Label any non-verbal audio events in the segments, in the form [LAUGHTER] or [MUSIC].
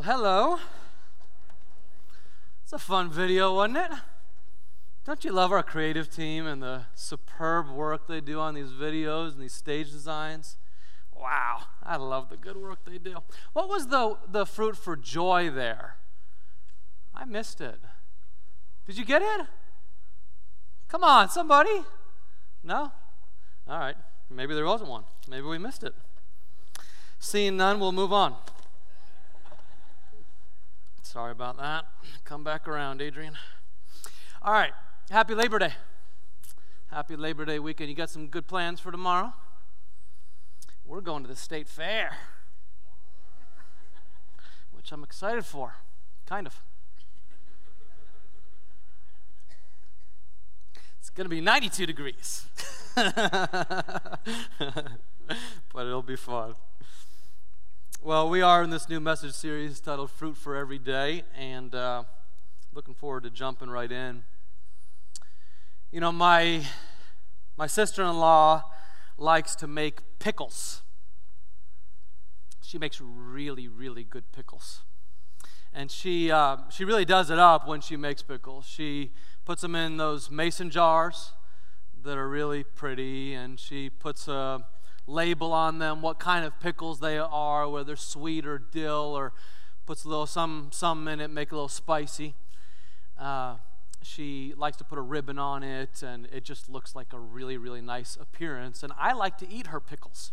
Well, hello. It's a fun video, wasn't it? Don't you love our creative team and the superb work they do on these videos and these stage designs? Wow, I love the good work they do. What was the, the fruit for joy there? I missed it. Did you get it? Come on, somebody. No? All right. Maybe there wasn't one. Maybe we missed it. Seeing none, we'll move on. Sorry about that. Come back around, Adrian. All right. Happy Labor Day. Happy Labor Day weekend. You got some good plans for tomorrow? We're going to the state fair, which I'm excited for. Kind of. It's going to be 92 degrees. [LAUGHS] but it'll be fun. Well, we are in this new message series titled Fruit for Every Day, and uh, looking forward to jumping right in. You know, my, my sister in law likes to make pickles. She makes really, really good pickles. And she, uh, she really does it up when she makes pickles. She puts them in those mason jars that are really pretty, and she puts a label on them, what kind of pickles they are, whether sweet or dill, or puts a little some some in it, make it a little spicy. Uh, she likes to put a ribbon on it, and it just looks like a really really nice appearance. And I like to eat her pickles.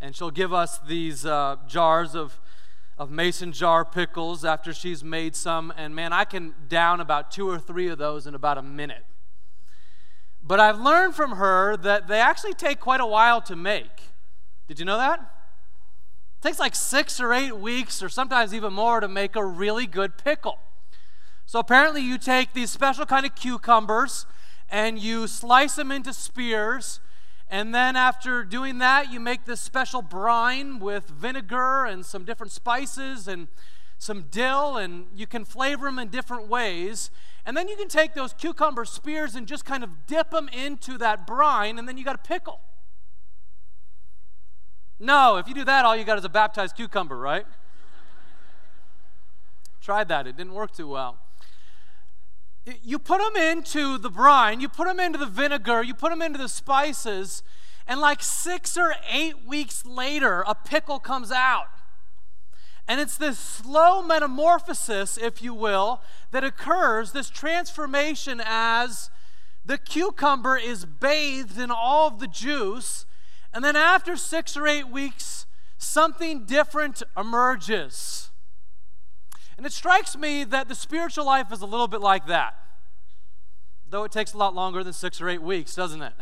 And she'll give us these uh, jars of of mason jar pickles after she's made some, and man, I can down about two or three of those in about a minute. But I've learned from her that they actually take quite a while to make. Did you know that? It takes like six or eight weeks, or sometimes even more, to make a really good pickle. So apparently, you take these special kind of cucumbers and you slice them into spears. And then, after doing that, you make this special brine with vinegar and some different spices and some dill, and you can flavor them in different ways. And then you can take those cucumber spears and just kind of dip them into that brine, and then you got a pickle. No, if you do that, all you got is a baptized cucumber, right? [LAUGHS] Tried that, it didn't work too well. You put them into the brine, you put them into the vinegar, you put them into the spices, and like six or eight weeks later, a pickle comes out. And it's this slow metamorphosis, if you will, that occurs, this transformation as the cucumber is bathed in all of the juice. And then after six or eight weeks, something different emerges. And it strikes me that the spiritual life is a little bit like that, though it takes a lot longer than six or eight weeks, doesn't it?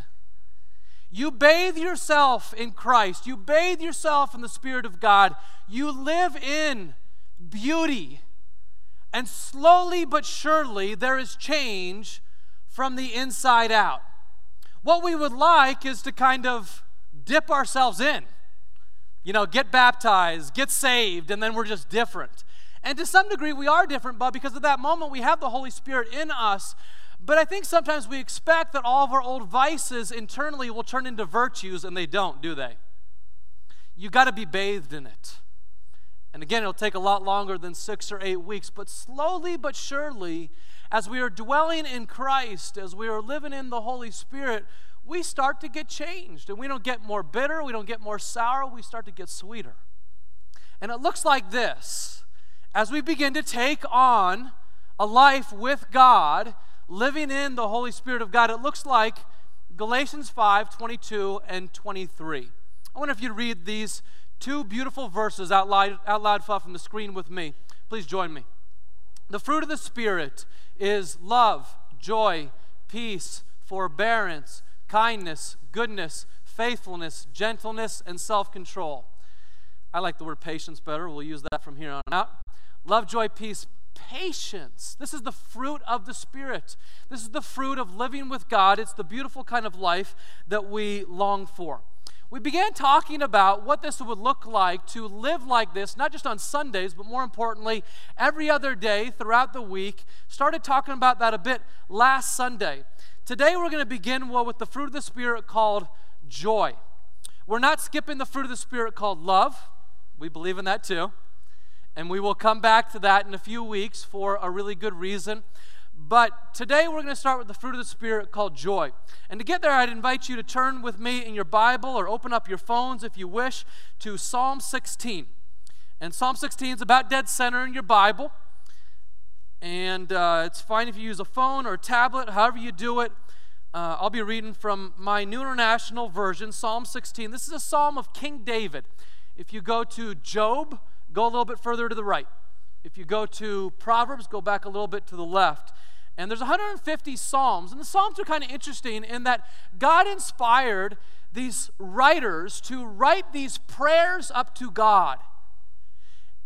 You bathe yourself in Christ. You bathe yourself in the Spirit of God. You live in beauty. And slowly but surely, there is change from the inside out. What we would like is to kind of dip ourselves in, you know, get baptized, get saved, and then we're just different. And to some degree, we are different, but because of that moment, we have the Holy Spirit in us but I think sometimes we expect that all of our old vices internally will turn into virtues, and they don't, do they? You got to be bathed in it. And again, it'll take a lot longer than six or eight weeks, but slowly but surely, as we are dwelling in Christ, as we are living in the Holy Spirit, we start to get changed. And we don't get more bitter, we don't get more sour, we start to get sweeter. And it looks like this as we begin to take on a life with God living in the Holy Spirit of God, it looks like Galatians 5 22 and 23. I wonder if you'd read these two beautiful verses out loud, out loud from the screen with me. Please join me. The fruit of the Spirit is love, joy, peace, forbearance, kindness, goodness, faithfulness, gentleness, and self control. I like the word patience better. We'll use that from here on out. Love, joy, peace, patience. This is the fruit of the Spirit. This is the fruit of living with God. It's the beautiful kind of life that we long for. We began talking about what this would look like to live like this, not just on Sundays, but more importantly, every other day throughout the week. Started talking about that a bit last Sunday. Today, we're going to begin well, with the fruit of the Spirit called joy. We're not skipping the fruit of the Spirit called love. We believe in that too. And we will come back to that in a few weeks for a really good reason. But today we're going to start with the fruit of the Spirit called joy. And to get there, I'd invite you to turn with me in your Bible or open up your phones if you wish to Psalm 16. And Psalm 16 is about dead center in your Bible. And uh, it's fine if you use a phone or a tablet, however you do it. Uh, I'll be reading from my New International Version, Psalm 16. This is a psalm of King David. If you go to Job, go a little bit further to the right. If you go to Proverbs, go back a little bit to the left. And there's 150 psalms. And the psalms are kind of interesting in that God inspired these writers to write these prayers up to God.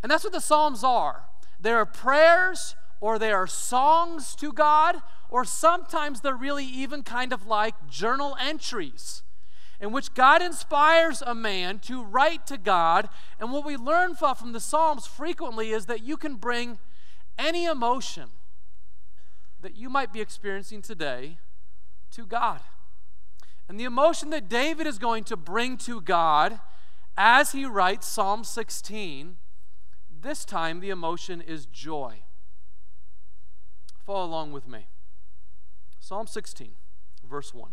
And that's what the psalms are. They are prayers or they are songs to God, or sometimes they're really even kind of like journal entries in which God inspires a man to write to God. And what we learn from the Psalms frequently is that you can bring any emotion that you might be experiencing today to God. And the emotion that David is going to bring to God as he writes Psalm 16, this time the emotion is joy. Follow along with me. Psalm 16, verse 1.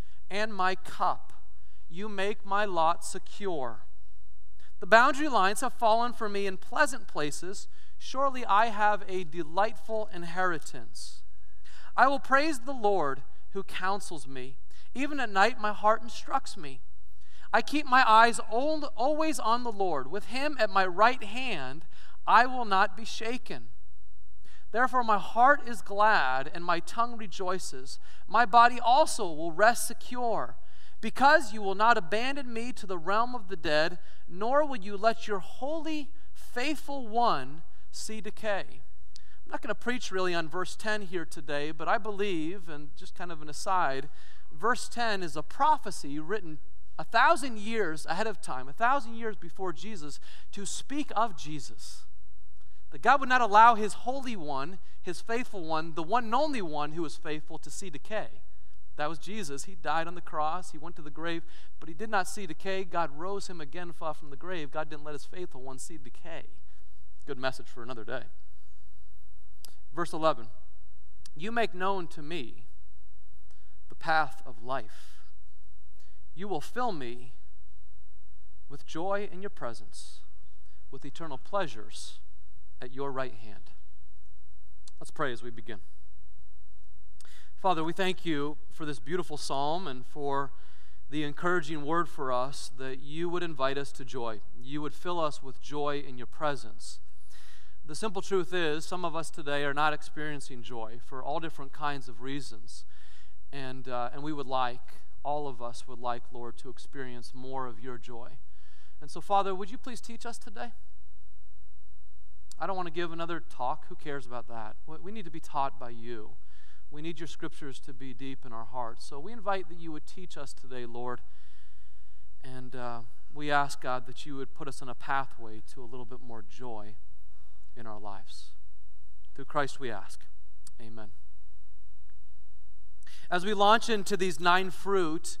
and my cup. You make my lot secure. The boundary lines have fallen for me in pleasant places. Surely I have a delightful inheritance. I will praise the Lord who counsels me. Even at night, my heart instructs me. I keep my eyes always on the Lord. With him at my right hand, I will not be shaken. Therefore, my heart is glad and my tongue rejoices. My body also will rest secure, because you will not abandon me to the realm of the dead, nor will you let your holy, faithful one see decay. I'm not going to preach really on verse 10 here today, but I believe, and just kind of an aside, verse 10 is a prophecy written a thousand years ahead of time, a thousand years before Jesus, to speak of Jesus. That God would not allow his holy one, his faithful one, the one and only one who was faithful, to see decay. That was Jesus. He died on the cross, he went to the grave, but he did not see decay. God rose him again from the grave. God didn't let his faithful one see decay. Good message for another day. Verse 11 You make known to me the path of life. You will fill me with joy in your presence, with eternal pleasures at your right hand. Let's pray as we begin. Father, we thank you for this beautiful psalm and for the encouraging word for us that you would invite us to joy. You would fill us with joy in your presence. The simple truth is, some of us today are not experiencing joy for all different kinds of reasons. And, uh, and we would like all of us would like, Lord, to experience more of your joy. And so, Father, would you please teach us today? I don't want to give another talk. Who cares about that? We need to be taught by you. We need your scriptures to be deep in our hearts. So we invite that you would teach us today, Lord. And uh, we ask, God, that you would put us on a pathway to a little bit more joy in our lives. Through Christ we ask. Amen. As we launch into these nine fruit,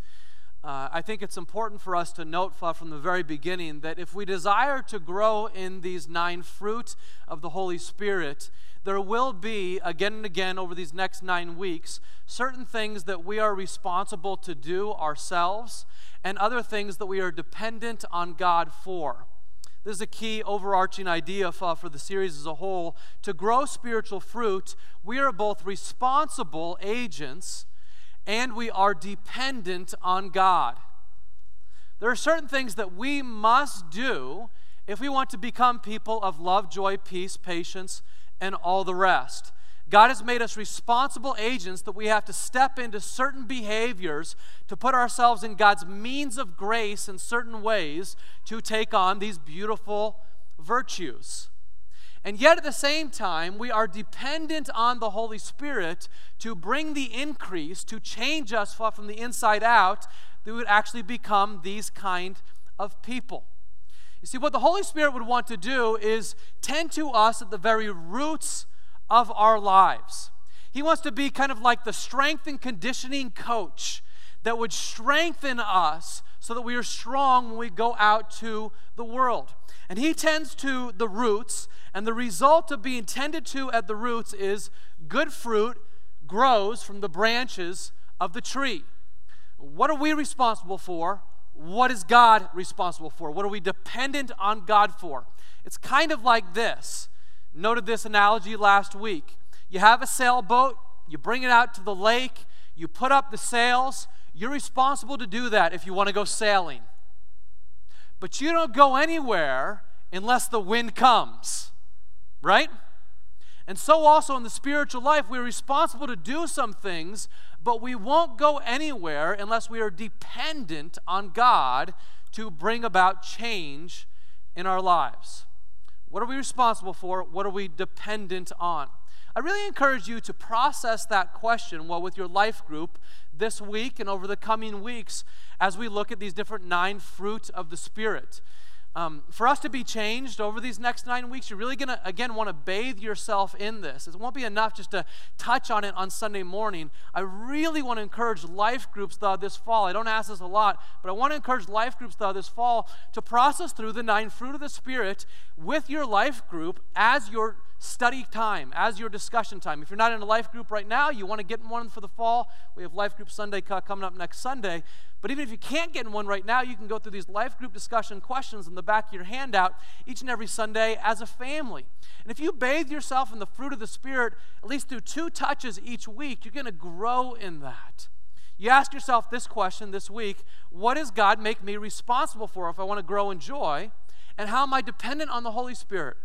uh, I think it's important for us to note from the very beginning that if we desire to grow in these nine fruit of the Holy Spirit, there will be, again and again over these next nine weeks, certain things that we are responsible to do ourselves and other things that we are dependent on God for. This is a key overarching idea for, for the series as a whole. To grow spiritual fruit, we are both responsible agents and we are dependent on God. There are certain things that we must do if we want to become people of love, joy, peace, patience, and all the rest. God has made us responsible agents that we have to step into certain behaviors to put ourselves in God's means of grace in certain ways to take on these beautiful virtues. And yet, at the same time, we are dependent on the Holy Spirit to bring the increase, to change us from the inside out, that we would actually become these kind of people. You see, what the Holy Spirit would want to do is tend to us at the very roots of our lives. He wants to be kind of like the strength and conditioning coach that would strengthen us so that we are strong when we go out to the world. And he tends to the roots, and the result of being tended to at the roots is good fruit grows from the branches of the tree. What are we responsible for? What is God responsible for? What are we dependent on God for? It's kind of like this. Noted this analogy last week. You have a sailboat, you bring it out to the lake, you put up the sails, you're responsible to do that if you want to go sailing. But you don't go anywhere unless the wind comes, right? And so, also in the spiritual life, we're responsible to do some things, but we won't go anywhere unless we are dependent on God to bring about change in our lives. What are we responsible for? What are we dependent on? I really encourage you to process that question well with your life group this week and over the coming weeks as we look at these different nine fruit of the Spirit. Um, for us to be changed over these next nine weeks, you're really going to, again, want to bathe yourself in this. It won't be enough just to touch on it on Sunday morning. I really want to encourage life groups, though, this fall. I don't ask this a lot, but I want to encourage life groups, though, this fall to process through the nine fruit of the Spirit with your life group as your study time, as your discussion time. If you're not in a life group right now, you want to get in one for the fall. We have Life Group Sunday coming up next Sunday. But even if you can't get in one right now, you can go through these life group discussion questions in the back of your handout each and every Sunday as a family. And if you bathe yourself in the fruit of the Spirit, at least through two touches each week, you're going to grow in that. You ask yourself this question this week What does God make me responsible for if I want to grow in joy? And how am I dependent on the Holy Spirit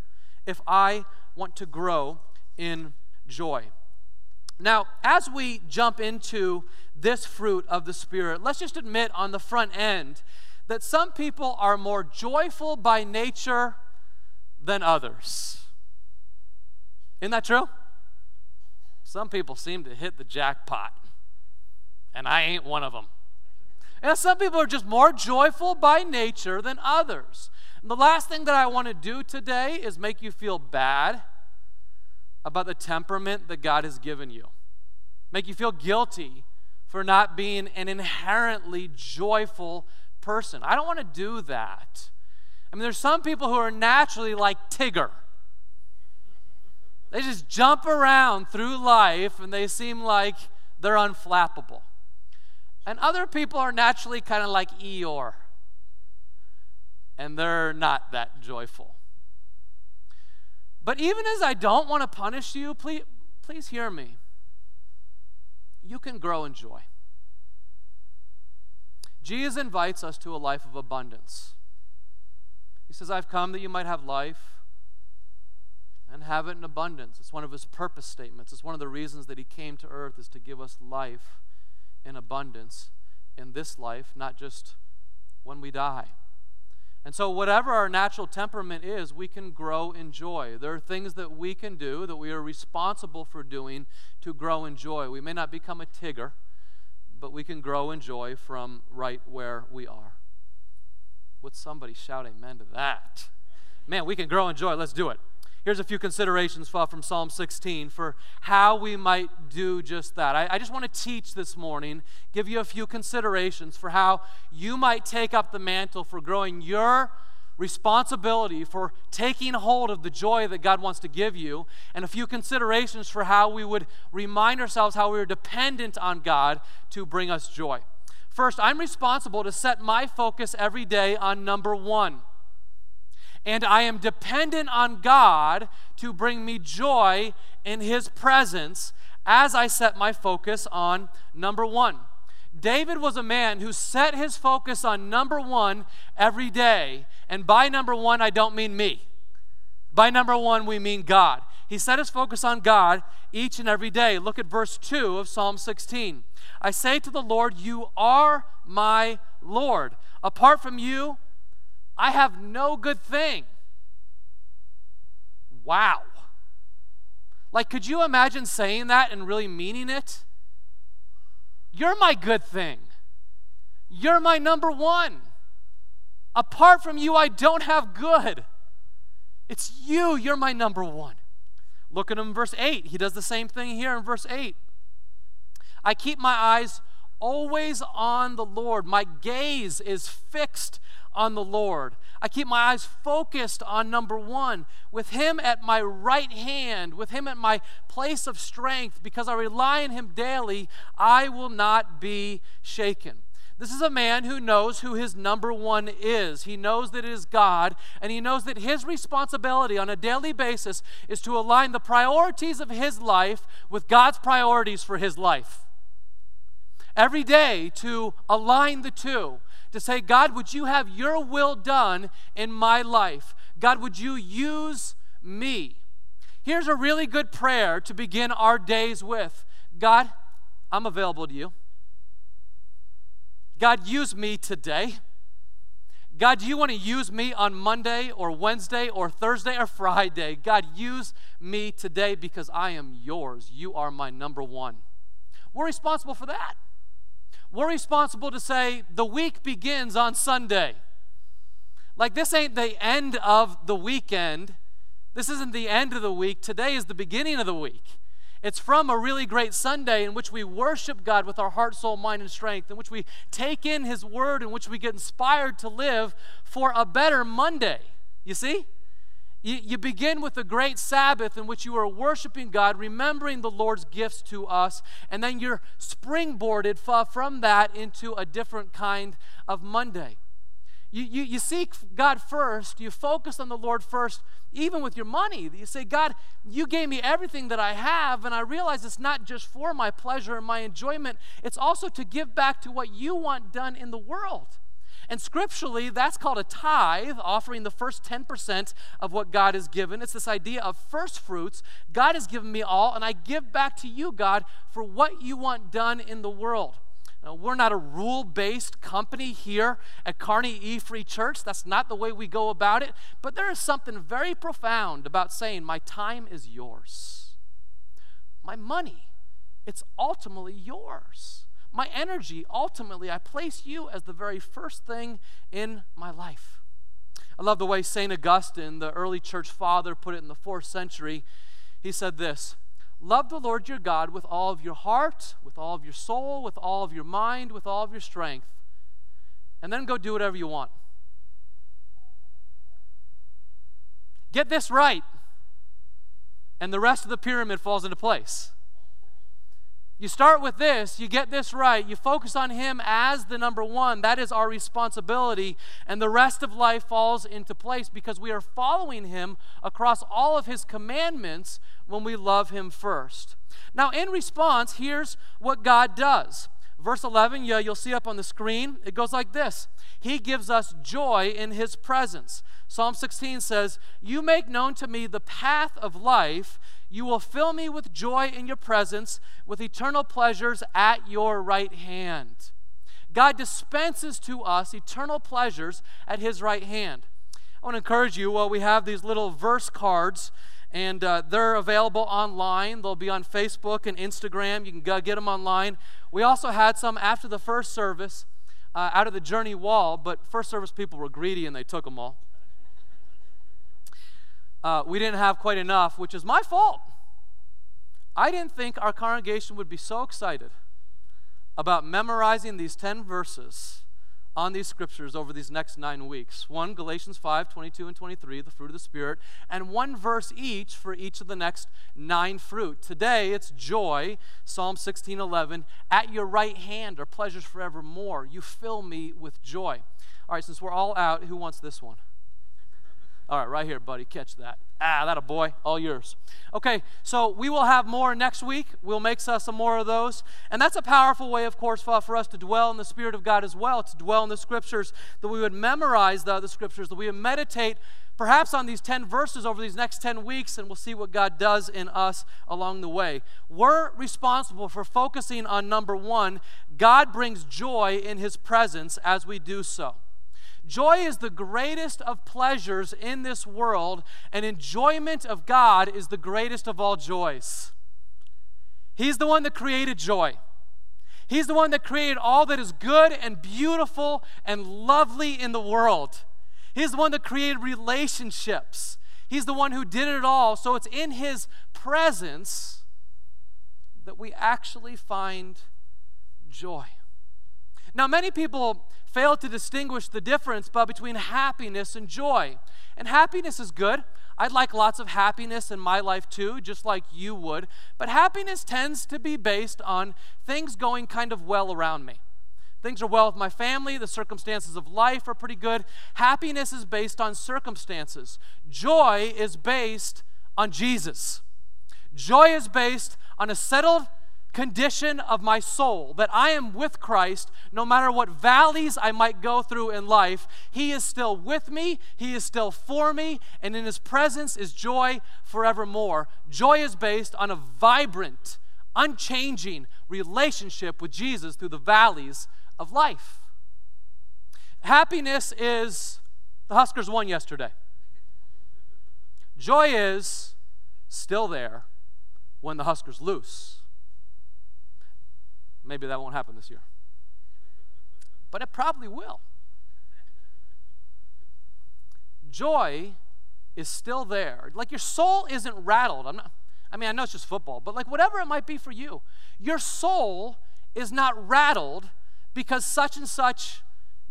if I want to grow in joy. Now, as we jump into this fruit of the Spirit, let's just admit on the front end that some people are more joyful by nature than others. Isn't that true? Some people seem to hit the jackpot, and I ain't one of them. And some people are just more joyful by nature than others. And the last thing that I want to do today is make you feel bad about the temperament that God has given you, make you feel guilty for not being an inherently joyful person. I don't want to do that. I mean, there's some people who are naturally like Tigger. They just jump around through life and they seem like they're unflappable. And other people are naturally kind of like Eeyore and they're not that joyful. But even as I don't want to punish you, please, please hear me. You can grow in joy. Jesus invites us to a life of abundance. He says, I've come that you might have life and have it in abundance. It's one of his purpose statements. It's one of the reasons that he came to earth is to give us life in abundance in this life, not just when we die. And so, whatever our natural temperament is, we can grow in joy. There are things that we can do that we are responsible for doing to grow in joy. We may not become a Tigger, but we can grow in joy from right where we are. Would somebody shout amen to that? Man, we can grow in joy. Let's do it. Here's a few considerations from Psalm 16 for how we might do just that. I, I just want to teach this morning, give you a few considerations for how you might take up the mantle for growing your responsibility for taking hold of the joy that God wants to give you, and a few considerations for how we would remind ourselves how we are dependent on God to bring us joy. First, I'm responsible to set my focus every day on number one and I am dependent on God to bring me joy in His presence as I set my focus on number one. David was a man who set his focus on number one every day. And by number one, I don't mean me. By number one, we mean God. He set his focus on God each and every day. Look at verse 2 of Psalm 16. I say to the Lord, You are my Lord. Apart from you, I have no good thing. Wow. Like, could you imagine saying that and really meaning it? You're my good thing. You're my number one. Apart from you, I don't have good. It's you. You're my number one. Look at him in verse 8. He does the same thing here in verse 8. I keep my eyes always on the Lord. My gaze is fixed on the Lord. I keep my eyes focused on number one, with Him at my right hand, with Him at my place of strength, because I rely on Him daily, I will not be shaken. This is a man who knows who his number one is. He knows that it is God, and he knows that his responsibility on a daily basis is to align the priorities of his life with God's priorities for his life. Every day to align the two, to say, God, would you have your will done in my life? God, would you use me? Here's a really good prayer to begin our days with God, I'm available to you. God, use me today. God, do you want to use me on Monday or Wednesday or Thursday or Friday? God, use me today because I am yours. You are my number one. We're responsible for that. We're responsible to say the week begins on Sunday. Like, this ain't the end of the weekend. This isn't the end of the week. Today is the beginning of the week. It's from a really great Sunday in which we worship God with our heart, soul, mind, and strength, in which we take in His Word, in which we get inspired to live for a better Monday. You see? You, begin with a great Sabbath in which you are worshiping God, remembering the Lord's gifts to us, and then you're springboarded from that into a different kind of Monday. You, you, you seek God first, you focus on the Lord first, even with your money. You say, God, you gave me everything that I have, and I realize it's not just for my pleasure and my enjoyment, it's also to give back to what you want done in the world. And scripturally, that's called a tithe, offering the first 10% of what God has given. It's this idea of first fruits. God has given me all, and I give back to you, God, for what you want done in the world. Now, we're not a rule based company here at Kearney E Free Church. That's not the way we go about it. But there is something very profound about saying, My time is yours. My money, it's ultimately yours my energy, ultimately, I place you as the very first thing in my life. I love the way St. Augustine, the early church father, put it in the fourth century. He said this Love the Lord your God with all of your heart, with all of your soul, with all of your mind, with all of your strength, and then go do whatever you want. Get this right, and the rest of the pyramid falls into place. You start with this, you get this right, you focus on Him as the number one. That is our responsibility, and the rest of life falls into place because we are following Him across all of His commandments when we love Him first. Now, in response, here's what God does. Verse 11, yeah, you'll see up on the screen, it goes like this He gives us joy in His presence. Psalm 16 says, You make known to me the path of life. You will fill me with joy in your presence, with eternal pleasures at your right hand. God dispenses to us eternal pleasures at his right hand. I want to encourage you, well, we have these little verse cards, and uh, they're available online. They'll be on Facebook and Instagram. You can go get them online. We also had some after the first service uh, out of the Journey Wall, but first service people were greedy and they took them all uh, we didn't have quite enough, which is my fault. I didn't think our congregation would be so excited about memorizing these 10 verses on these scriptures over these next nine weeks. One, Galatians 5, 22 and 23, the fruit of the Spirit, and one verse each for each of the next nine fruit. Today, it's joy, Psalm 16, 11. At your right hand are pleasures forevermore. You fill me with joy. All right, since we're all out, who wants this one? All right, right here, buddy. Catch that. Ah, that a boy. All yours. Okay, so we will have more next week. We'll make some more of those. And that's a powerful way, of course, for, for us to dwell in the Spirit of God as well, to dwell in the Scriptures, that we would memorize the, the Scriptures, that we would meditate perhaps on these 10 verses over these next 10 weeks, and we'll see what God does in us along the way. We're responsible for focusing on number one God brings joy in His presence as we do so. Joy is the greatest of pleasures in this world, and enjoyment of God is the greatest of all joys. He's the one that created joy. He's the one that created all that is good and beautiful and lovely in the world. He's the one that created relationships. He's the one who did it all. So it's in His presence that we actually find joy. Now, many people fail to distinguish the difference between happiness and joy. And happiness is good. I'd like lots of happiness in my life too, just like you would. But happiness tends to be based on things going kind of well around me. Things are well with my family, the circumstances of life are pretty good. Happiness is based on circumstances, joy is based on Jesus. Joy is based on a settled condition of my soul that I am with Christ no matter what valleys I might go through in life. He is still with me, He is still for me, and in His presence is joy forevermore. Joy is based on a vibrant, unchanging relationship with Jesus through the valleys of life. Happiness is the Huskers won yesterday. Joy is still there when the Huskers lose. Maybe that won't happen this year. But it probably will. Joy is still there. Like your soul isn't rattled. I'm not I mean, I know it's just football, but like whatever it might be for you, your soul is not rattled because such and such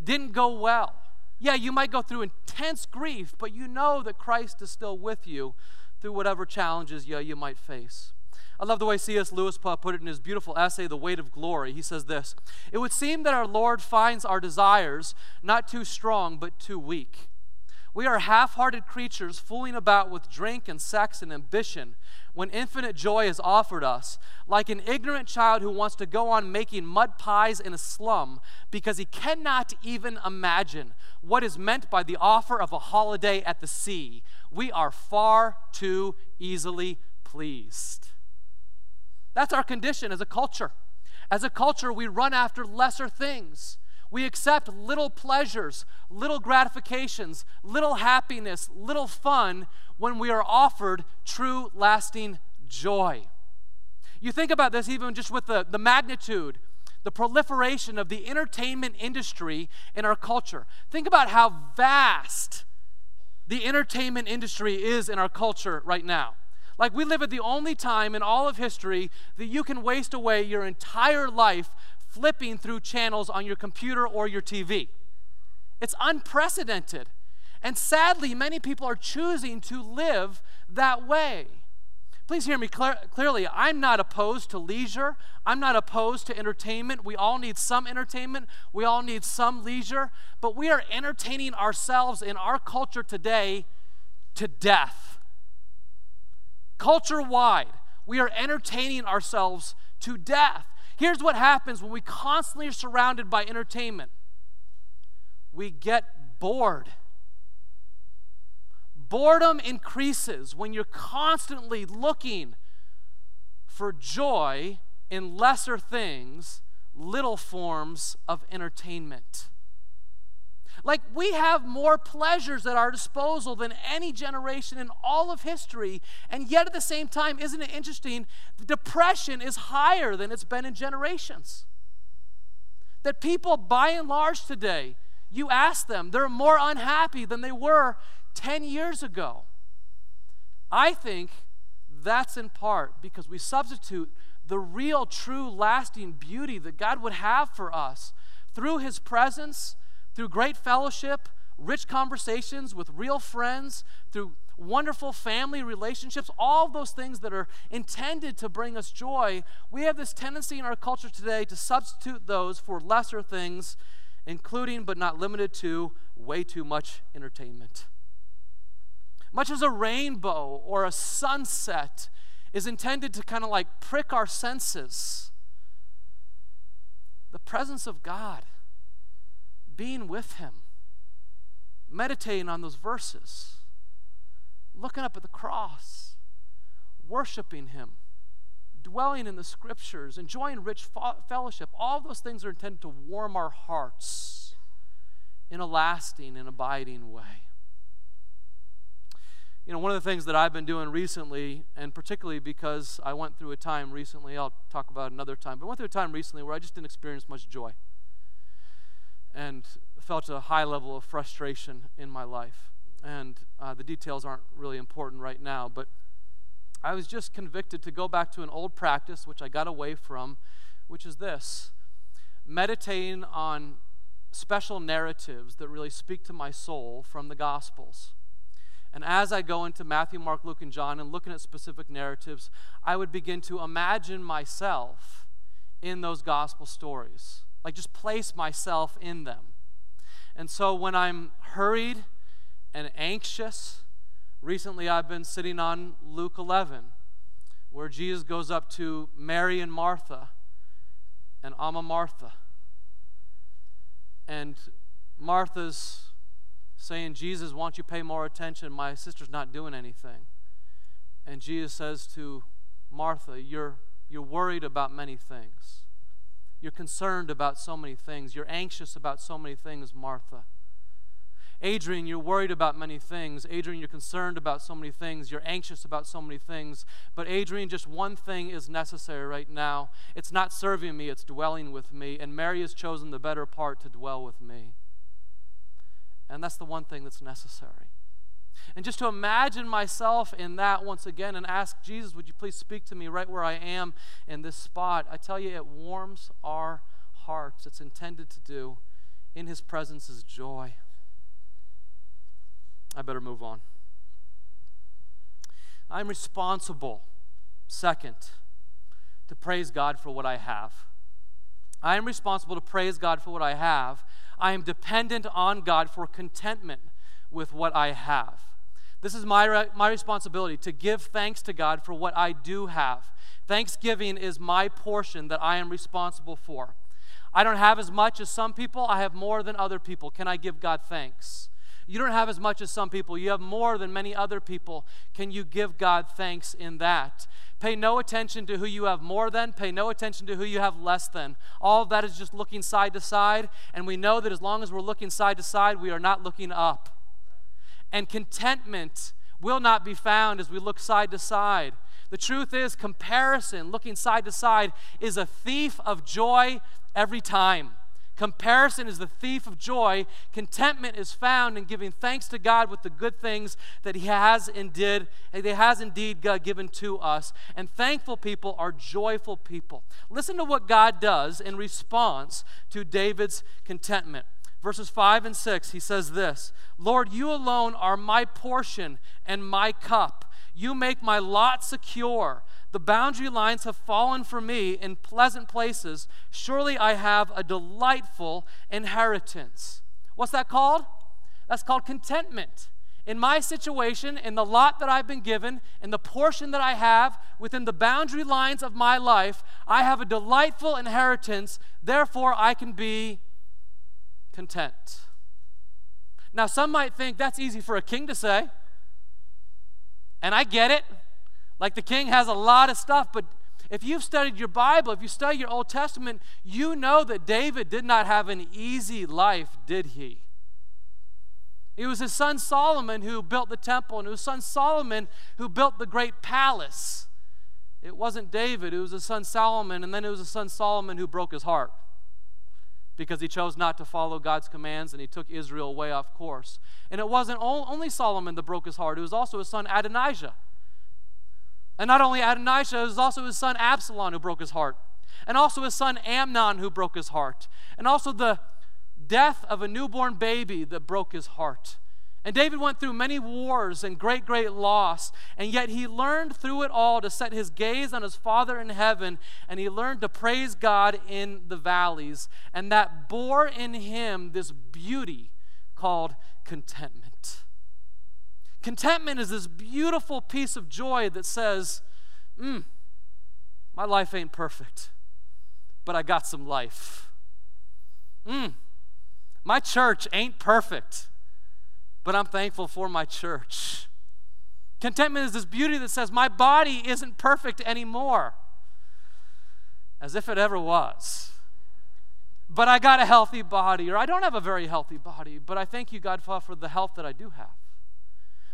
didn't go well. Yeah, you might go through intense grief, but you know that Christ is still with you through whatever challenges yeah, you might face. I love the way C.S. Lewis put it in his beautiful essay, The Weight of Glory. He says this It would seem that our Lord finds our desires not too strong, but too weak. We are half hearted creatures fooling about with drink and sex and ambition when infinite joy is offered us, like an ignorant child who wants to go on making mud pies in a slum because he cannot even imagine what is meant by the offer of a holiday at the sea. We are far too easily pleased. That's our condition as a culture. As a culture, we run after lesser things. We accept little pleasures, little gratifications, little happiness, little fun when we are offered true, lasting joy. You think about this even just with the, the magnitude, the proliferation of the entertainment industry in our culture. Think about how vast the entertainment industry is in our culture right now. Like, we live at the only time in all of history that you can waste away your entire life flipping through channels on your computer or your TV. It's unprecedented. And sadly, many people are choosing to live that way. Please hear me clear, clearly. I'm not opposed to leisure. I'm not opposed to entertainment. We all need some entertainment. We all need some leisure. But we are entertaining ourselves in our culture today to death. Culture wide, we are entertaining ourselves to death. Here's what happens when we constantly are surrounded by entertainment we get bored. Boredom increases when you're constantly looking for joy in lesser things, little forms of entertainment. Like we have more pleasures at our disposal than any generation in all of history. And yet at the same time, isn't it interesting? The depression is higher than it's been in generations. That people, by and large today, you ask them, they're more unhappy than they were 10 years ago. I think that's in part because we substitute the real, true, lasting beauty that God would have for us through His presence through great fellowship, rich conversations with real friends, through wonderful family relationships, all those things that are intended to bring us joy, we have this tendency in our culture today to substitute those for lesser things, including but not limited to way too much entertainment. Much as a rainbow or a sunset is intended to kind of like prick our senses, the presence of God being with Him, meditating on those verses, looking up at the cross, worshiping Him, dwelling in the scriptures, enjoying rich fellowship, all those things are intended to warm our hearts in a lasting and abiding way. You know, one of the things that I've been doing recently, and particularly because I went through a time recently, I'll talk about another time, but I went through a time recently where I just didn't experience much joy and felt a high level of frustration in my life. And uh, the details aren't really important right now, but I was just convicted to go back to an old practice, which I got away from, which is this meditating on special narratives that really speak to my soul from the Gospels. And as I go into Matthew, Mark, Luke, and John and looking at specific narratives, I would begin to imagine myself in those gospel stories. Like just place myself in them. And so when I'm hurried and anxious, recently I've been sitting on Luke 11, where Jesus goes up to Mary and Martha and Amma Martha. And Martha's saying, Jesus, why don't you pay more attention? My sister's not doing anything. And Jesus says to Martha, You're, you're worried about many things. You're concerned about so many things. You're anxious about so many things, Martha. Adrian, you're worried about many things. Adrian, you're concerned about so many things. You're anxious about so many things. But, Adrian, just one thing is necessary right now. It's not serving me, it's dwelling with me. And Mary has chosen the better part to dwell with me. And that's the one thing that's necessary. And just to imagine myself in that once again and ask Jesus, would you please speak to me right where I am in this spot? I tell you, it warms our hearts. It's intended to do. In his presence is joy. I better move on. I'm responsible, second, to praise God for what I have. I am responsible to praise God for what I have I am dependent on God for contentment with what I have. This is my, my responsibility to give thanks to God for what I do have. Thanksgiving is my portion that I am responsible for. I don't have as much as some people, I have more than other people. Can I give God thanks? You don't have as much as some people, you have more than many other people. Can you give God thanks in that? Pay no attention to who you have more than, pay no attention to who you have less than. All of that is just looking side to side, and we know that as long as we're looking side to side, we are not looking up. And contentment will not be found as we look side to side. The truth is, comparison, looking side to side, is a thief of joy every time. Comparison is the thief of joy. Contentment is found in giving thanks to God with the good things that He has and did, He has indeed given to us. And thankful people are joyful people. Listen to what God does in response to David's contentment. Verses 5 and 6, he says this Lord, you alone are my portion and my cup. You make my lot secure. The boundary lines have fallen for me in pleasant places. Surely I have a delightful inheritance. What's that called? That's called contentment. In my situation, in the lot that I've been given, in the portion that I have, within the boundary lines of my life, I have a delightful inheritance. Therefore, I can be content. Now, some might think that's easy for a king to say. And I get it. Like the king has a lot of stuff, but if you've studied your Bible, if you study your Old Testament, you know that David did not have an easy life, did he? It was his son Solomon who built the temple, and it was son Solomon who built the great palace. It wasn't David, it was his son Solomon, and then it was his son Solomon who broke his heart because he chose not to follow God's commands and he took Israel way off course. And it wasn't only Solomon that broke his heart, it was also his son Adonijah and not only Adonijah, it was also his son Absalom who broke his heart, and also his son Amnon who broke his heart, and also the death of a newborn baby that broke his heart. And David went through many wars and great, great loss, and yet he learned through it all to set his gaze on his Father in heaven, and he learned to praise God in the valleys. And that bore in him this beauty called contentment. Contentment is this beautiful piece of joy that says, hmm, my life ain't perfect, but I got some life. Hmm, my church ain't perfect, but I'm thankful for my church. Contentment is this beauty that says, my body isn't perfect anymore, as if it ever was. but I got a healthy body, or I don't have a very healthy body, but I thank you, God, for the health that I do have.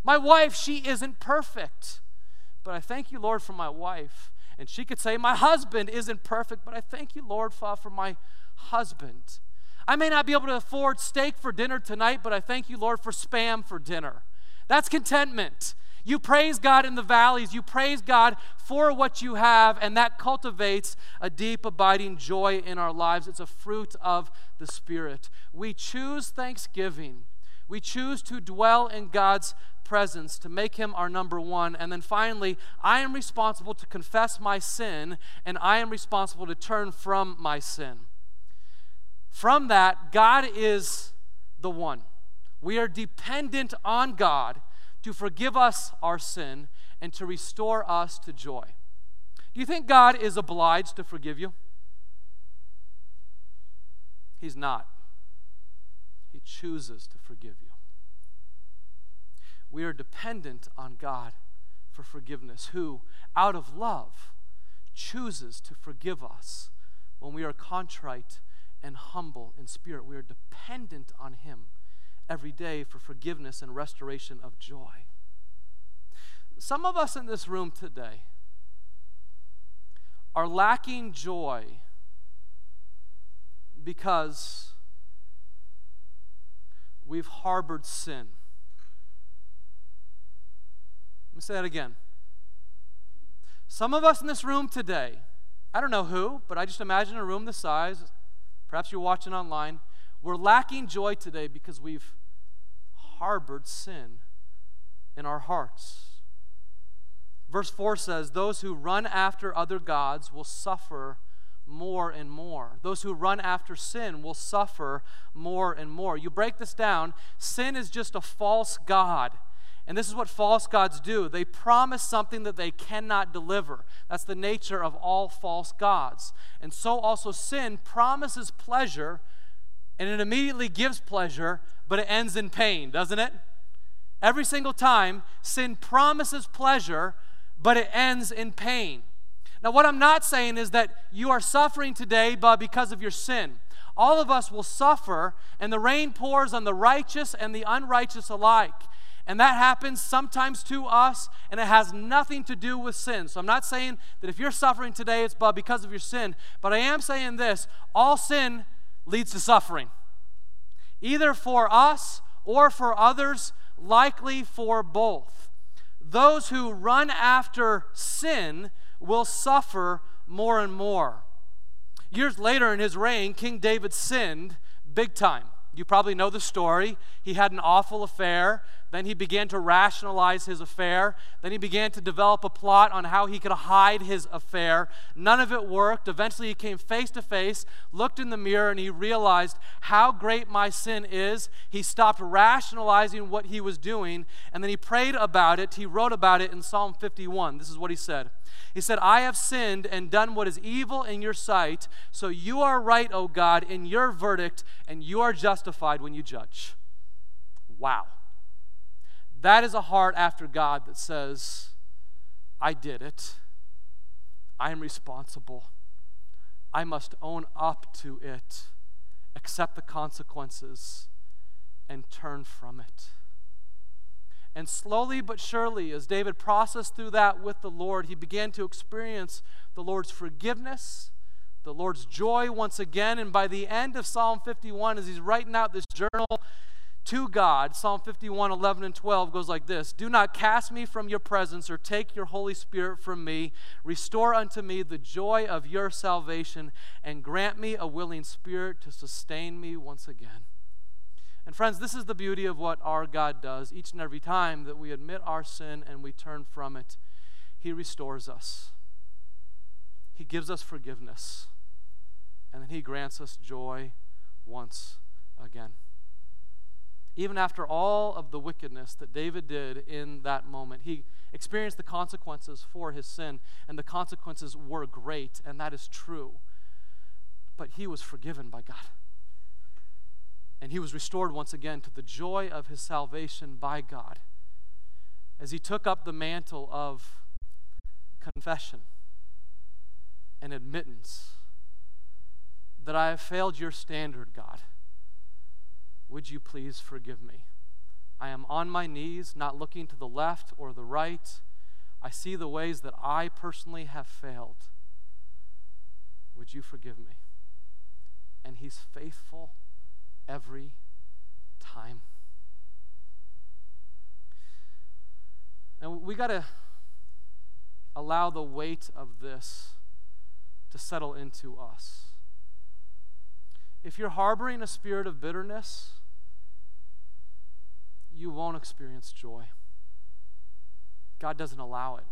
My wife, she isn't perfect, but I thank you, Lord, for my wife. And she could say, My husband isn't perfect, but I thank you, Lord, for my husband. I may not be able to afford steak for dinner tonight, but I thank you, Lord, for spam for dinner. That's contentment. You praise God in the valleys. You praise God for what you have, and that cultivates a deep, abiding joy in our lives. It's a fruit of the Spirit. We choose thanksgiving. We choose to dwell in God's presence, to make Him our number one. And then finally, I am responsible to confess my sin, and I am responsible to turn from my sin. From that, God is the one. We are dependent on God to forgive us our sin and to restore us to joy. Do you think God is obliged to forgive you? He's not. He chooses to forgive you. We are dependent on God for forgiveness, who, out of love, chooses to forgive us when we are contrite and humble in spirit. We are dependent on Him every day for forgiveness and restoration of joy. Some of us in this room today are lacking joy because we've harbored sin. Let me say that again. Some of us in this room today, I don't know who, but I just imagine a room this size, perhaps you're watching online, we're lacking joy today because we've harbored sin in our hearts. Verse 4 says, Those who run after other gods will suffer more and more. Those who run after sin will suffer more and more. You break this down, sin is just a false God. And this is what false gods do. They promise something that they cannot deliver. That's the nature of all false gods. And so also sin promises pleasure, and it immediately gives pleasure, but it ends in pain, doesn't it? Every single time, sin promises pleasure, but it ends in pain. Now, what I'm not saying is that you are suffering today but because of your sin. All of us will suffer, and the rain pours on the righteous and the unrighteous alike. And that happens sometimes to us, and it has nothing to do with sin. So I'm not saying that if you're suffering today, it's because of your sin, but I am saying this all sin leads to suffering either for us or for others, likely for both. Those who run after sin will suffer more and more. Years later in his reign, King David sinned big time. You probably know the story. He had an awful affair. Then he began to rationalize his affair. Then he began to develop a plot on how he could hide his affair. None of it worked. Eventually, he came face to face, looked in the mirror, and he realized how great my sin is. He stopped rationalizing what he was doing, and then he prayed about it. He wrote about it in Psalm 51. This is what he said He said, I have sinned and done what is evil in your sight, so you are right, O God, in your verdict, and you are justified when you judge. Wow. That is a heart after God that says, I did it. I am responsible. I must own up to it, accept the consequences, and turn from it. And slowly but surely, as David processed through that with the Lord, he began to experience the Lord's forgiveness, the Lord's joy once again. And by the end of Psalm 51, as he's writing out this journal, to God, Psalm 51, 11, and 12 goes like this Do not cast me from your presence or take your Holy Spirit from me. Restore unto me the joy of your salvation and grant me a willing spirit to sustain me once again. And friends, this is the beauty of what our God does each and every time that we admit our sin and we turn from it. He restores us, He gives us forgiveness, and then He grants us joy once again even after all of the wickedness that David did in that moment, he experienced the consequences for his sin, and the consequences were great, and that is true. But he was forgiven by God. And he was restored once again to the joy of his salvation by God as he took up the mantle of confession and admittance that I have failed your standard, God, would you please forgive me? I am on my knees, not looking to the left or the right. I see the ways that I personally have failed. Would you forgive me? And He's faithful every time. And we got to allow the weight of this to settle into us. If you're harboring a spirit of bitterness, you won't experience joy. God doesn't allow it.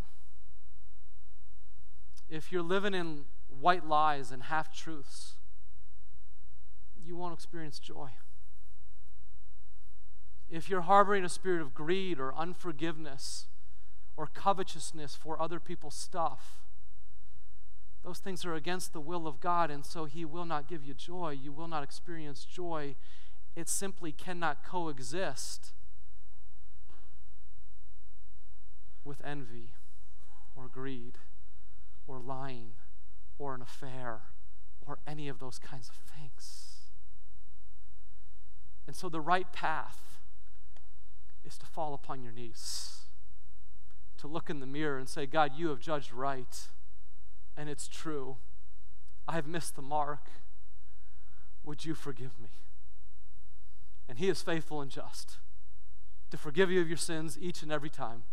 If you're living in white lies and half truths, you won't experience joy. If you're harboring a spirit of greed or unforgiveness or covetousness for other people's stuff, those things are against the will of God, and so He will not give you joy. You will not experience joy. It simply cannot coexist with envy or greed or lying or an affair or any of those kinds of things. And so the right path is to fall upon your knees, to look in the mirror and say, God, you have judged right, and it's true. I have missed the mark. Would you forgive me? And He is faithful and just to forgive you of your sins each and every time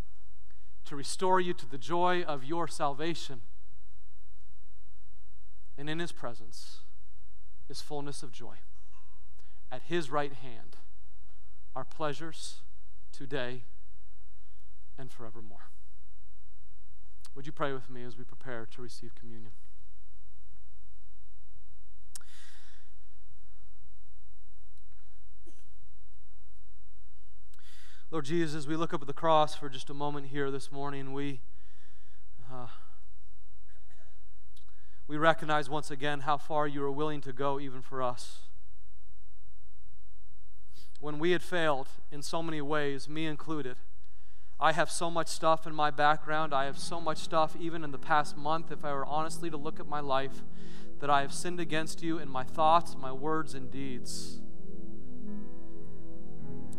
to restore you to the joy of your salvation. And in his presence is fullness of joy. At his right hand are pleasures today and forevermore. Would you pray with me as we prepare to receive communion? Lord Jesus, we look up at the cross for just a moment here this morning, we, uh, we recognize once again how far you are willing to go, even for us. When we had failed in so many ways, me included, I have so much stuff in my background. I have so much stuff, even in the past month, if I were honestly to look at my life, that I have sinned against you in my thoughts, my words, and deeds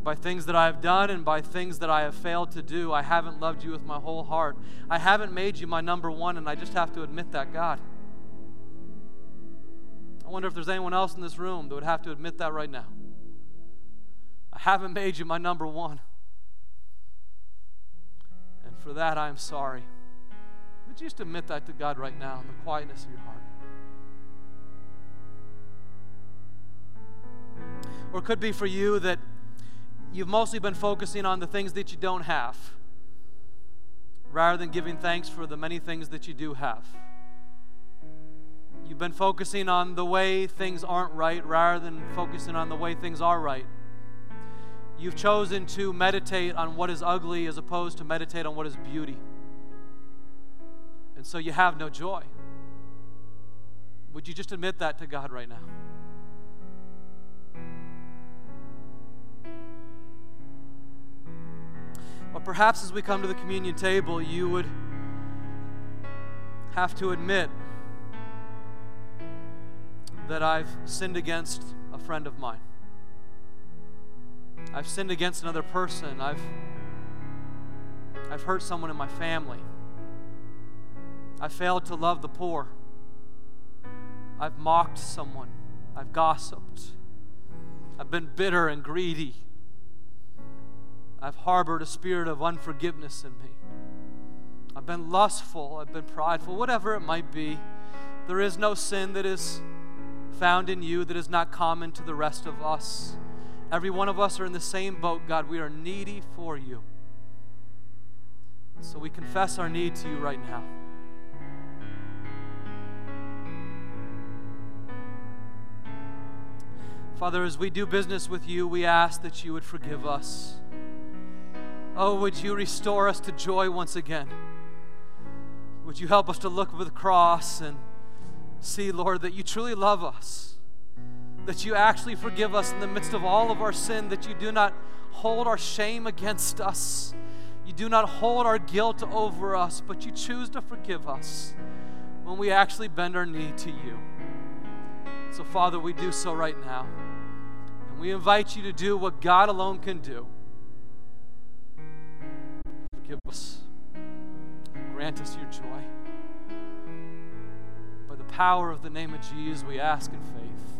by things that I have done and by things that I have failed to do. I haven't loved you with my whole heart. I haven't made you my number one, and I just have to admit that, God. I wonder if there's anyone else in this room that would have to admit that right now. I haven't made you my number one. And for that, I am sorry. Would you just admit that to God right now in the quietness of your heart? Or it could be for you that you've mostly been focusing on the things that you don't have rather than giving thanks for the many things that you do have. You've been focusing on the way things aren't right rather than focusing on the way things are right. You've chosen to meditate on what is ugly as opposed to meditate on what is beauty. And so you have no joy. Would you just admit that to God right now? Or perhaps as we come to the communion table, you would have to admit that I've sinned against a friend of mine. I've sinned against another person. I've, I've hurt someone in my family. I failed to love the poor. I've mocked someone. I've gossiped. I've been bitter and greedy. I've harbored a spirit of unforgiveness in me. I've been lustful, I've been prideful, whatever it might be. There is no sin that is found in you that is not common to the rest of us. Every one of us are in the same boat, God. We are needy for you. So we confess our need to you right now. Father, as we do business with you, we ask that you would forgive us. Oh, would you restore us to joy once again? Would you help us to look at the cross and see, Lord, that you truly love us, that you actually forgive us in the midst of all of our sin, that you do not hold our shame against us, you do not hold our guilt over us, but you choose to forgive us when we actually bend our knee to you. So, Father, we do so right now. And we invite you to do what God alone can do. Forgive us. Grant us your joy. By the power of the name of Jesus, we ask in faith.